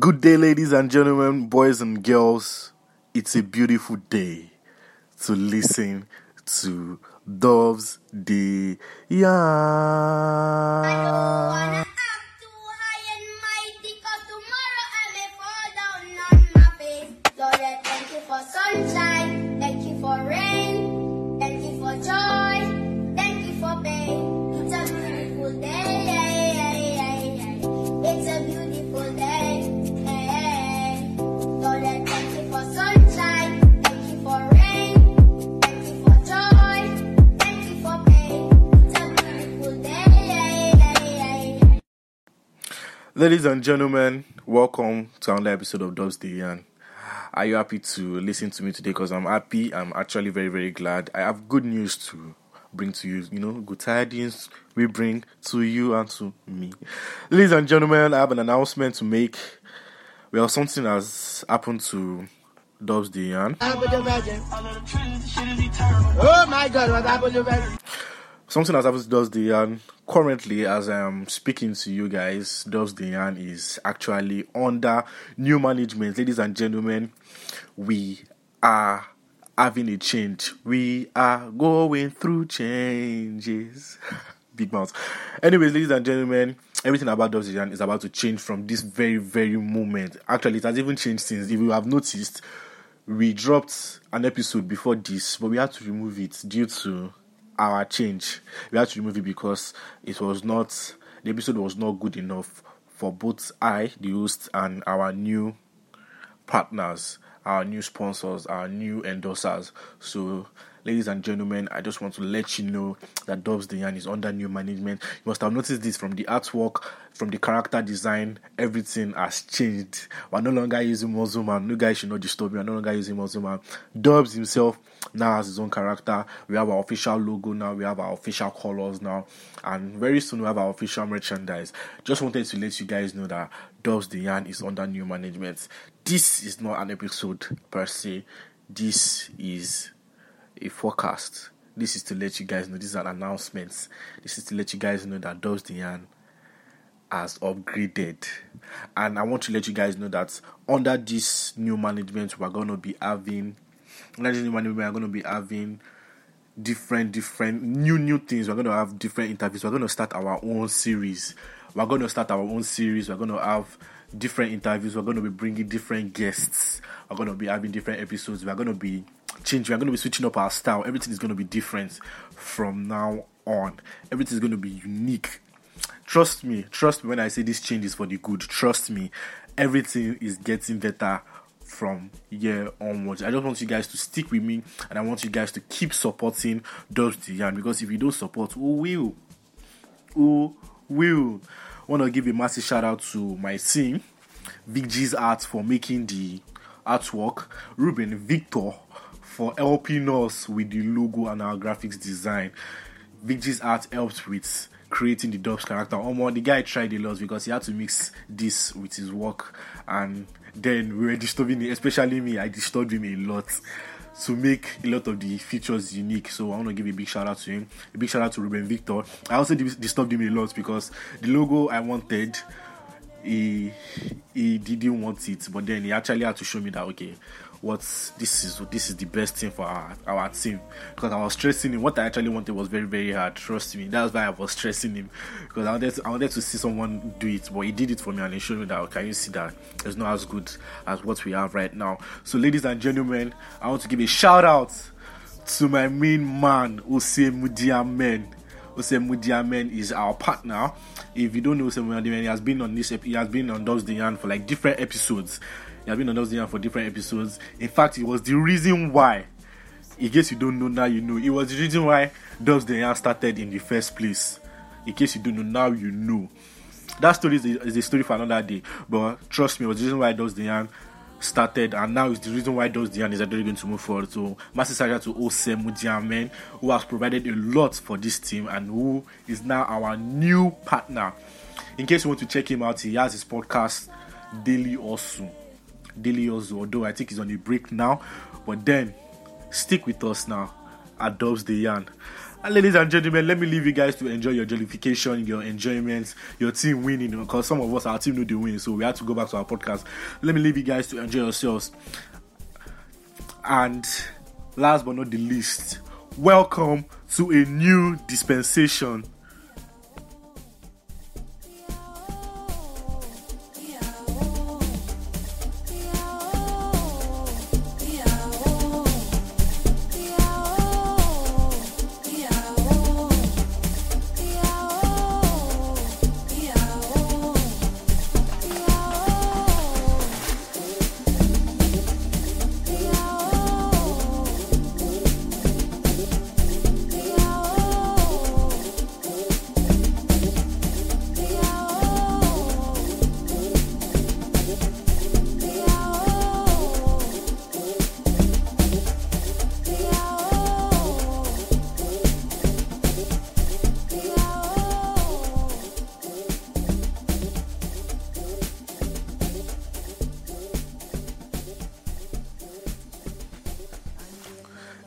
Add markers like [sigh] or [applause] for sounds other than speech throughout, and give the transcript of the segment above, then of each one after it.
Good day, ladies and gentlemen, boys and girls. It's a beautiful day to listen to Doves the Yarn. Ladies and gentlemen, welcome to another episode of Doves the. Are you happy to listen to me today? Because I'm happy. I'm actually very, very glad. I have good news to bring to you. You know, good tidings we bring to you and to me. Ladies and gentlemen, I have an announcement to make. Well, something has happened to Doves the Yarn. Oh my God, what happened to? Something has happened to Doves the Yarn. Currently, as I'm speaking to you guys, Doves the Yarn is actually under new management. Ladies and gentlemen, we are having a change. We are going through changes. [laughs] Big mouth. Anyways, ladies and gentlemen, everything about Doves the Yarn is about to change from this very, very moment. Actually, it has even changed since. If you have noticed, we dropped an episode before this, but we had to remove it due to our change. We had to remove it because it was not the episode was not good enough for both I, the host, and our new partners, our new sponsors, our new endorsers. So, ladies and gentlemen, I just want to let you know that Dobbs the Yarn is under new management. You must have noticed this from the artwork, from the character design, everything has changed. We're no longer using Muscle Man. No guys should not disturb me. We're no longer using Muscle Man. Dobbs himself now has his own character. We have our official logo now. We have our official colors now. And very soon we have our official merchandise. Just wanted to let you guys know that Dobbs the Yarn is under new management. This is not an episode per se. This is a forecast. This is to let you guys know. This is an announcement. This is to let you guys know that Dobbs the has upgraded. And I want to let you guys know that under this new management, we're going to be having, under this new management, we're going to be having different, different, new, new things. We're going to have different interviews. We're going to start our own series. We're going to start our own series. We're going to have different interviews. We're going to be bringing different guests. We're going to be having different episodes. We're going to be changing. We're going to be switching up our style. Everything is going to be different from now on. Everything is going to be unique. Trust me, trust me when I say this change is for the good. Trust me, everything is getting better from here onwards. I just want you guys to stick with me and I want you guys to keep supporting Dubs the Yarn because if you don't support, who will? Who will? I Want to give a massive shout out to my team, Big G's Art for making the artwork, Ruben Victor for helping us with the logo and our graphics design. Big G's Art helped with creating the Dubs character. Omo, the guy tried a lot because he had to mix this with his work, and then we were disturbing it, especially me. I disturbed him a lot to make a lot of the features unique. So I want to give a big shout out to him. A big shout out to Ruben Victor. I also dis- disturbed him a lot because the logo I wanted, he he didn't want it, but then he actually had to show me that okay, what's this is this is the best thing for our, our team because I was stressing him. What I actually wanted was very very hard. Trust me, that's why I was stressing him because I wanted to, I wanted to see someone do it, but he did it for me and he showed me that can you see that it's not as good as what we have right now. So, ladies and gentlemen, I want to give a shout out to my main man, Ose Mudiamen. Ose Mudiamen is our partner. If you don't know Ose Mudiamen, he has been on this, he has been on Doves the Yarn for like different episodes. He has been on the for different episodes. In fact, it was the reason why. In case you don't know now, you know. It was the reason why Yarn started in the first place. In case you don't know now, you know. That story is a, is a story for another day. But trust me, it was the reason why Yarn started and now is the reason why Does Dian is actually going to move forward. So massive shout out to Ose Mudiamen who has provided a lot for this team and who is now our new partner. In case you want to check him out, he has his podcast Daily Osu. Daily Osu, although I think he's on a break now. But then stick with us now at Doves the Yarn. And ladies and gentlemen, let me leave you guys to enjoy your jollification, your enjoyment, your team winning. Because some of us, our team know they win, so we had to go back to our podcast. Let me leave you guys to enjoy yourselves. And last but not the least, welcome to a new dispensation.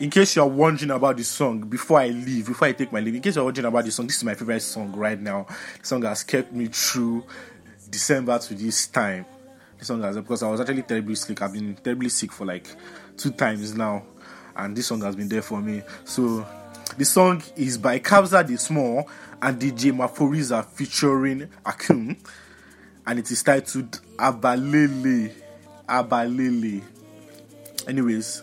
In case you're wondering about the song before I leave, before I take my leave, in case you're wondering about the song, this is my favorite song right now. The song has kept me through December to this time. This song has because I was actually terribly sick. I've been terribly sick for like two times now, and this song has been there for me. So the song is by Kabza De Small and DJ Maphorisa featuring Akum, and it is titled Abalele. Abalele. Anyways,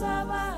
Uvusabalele.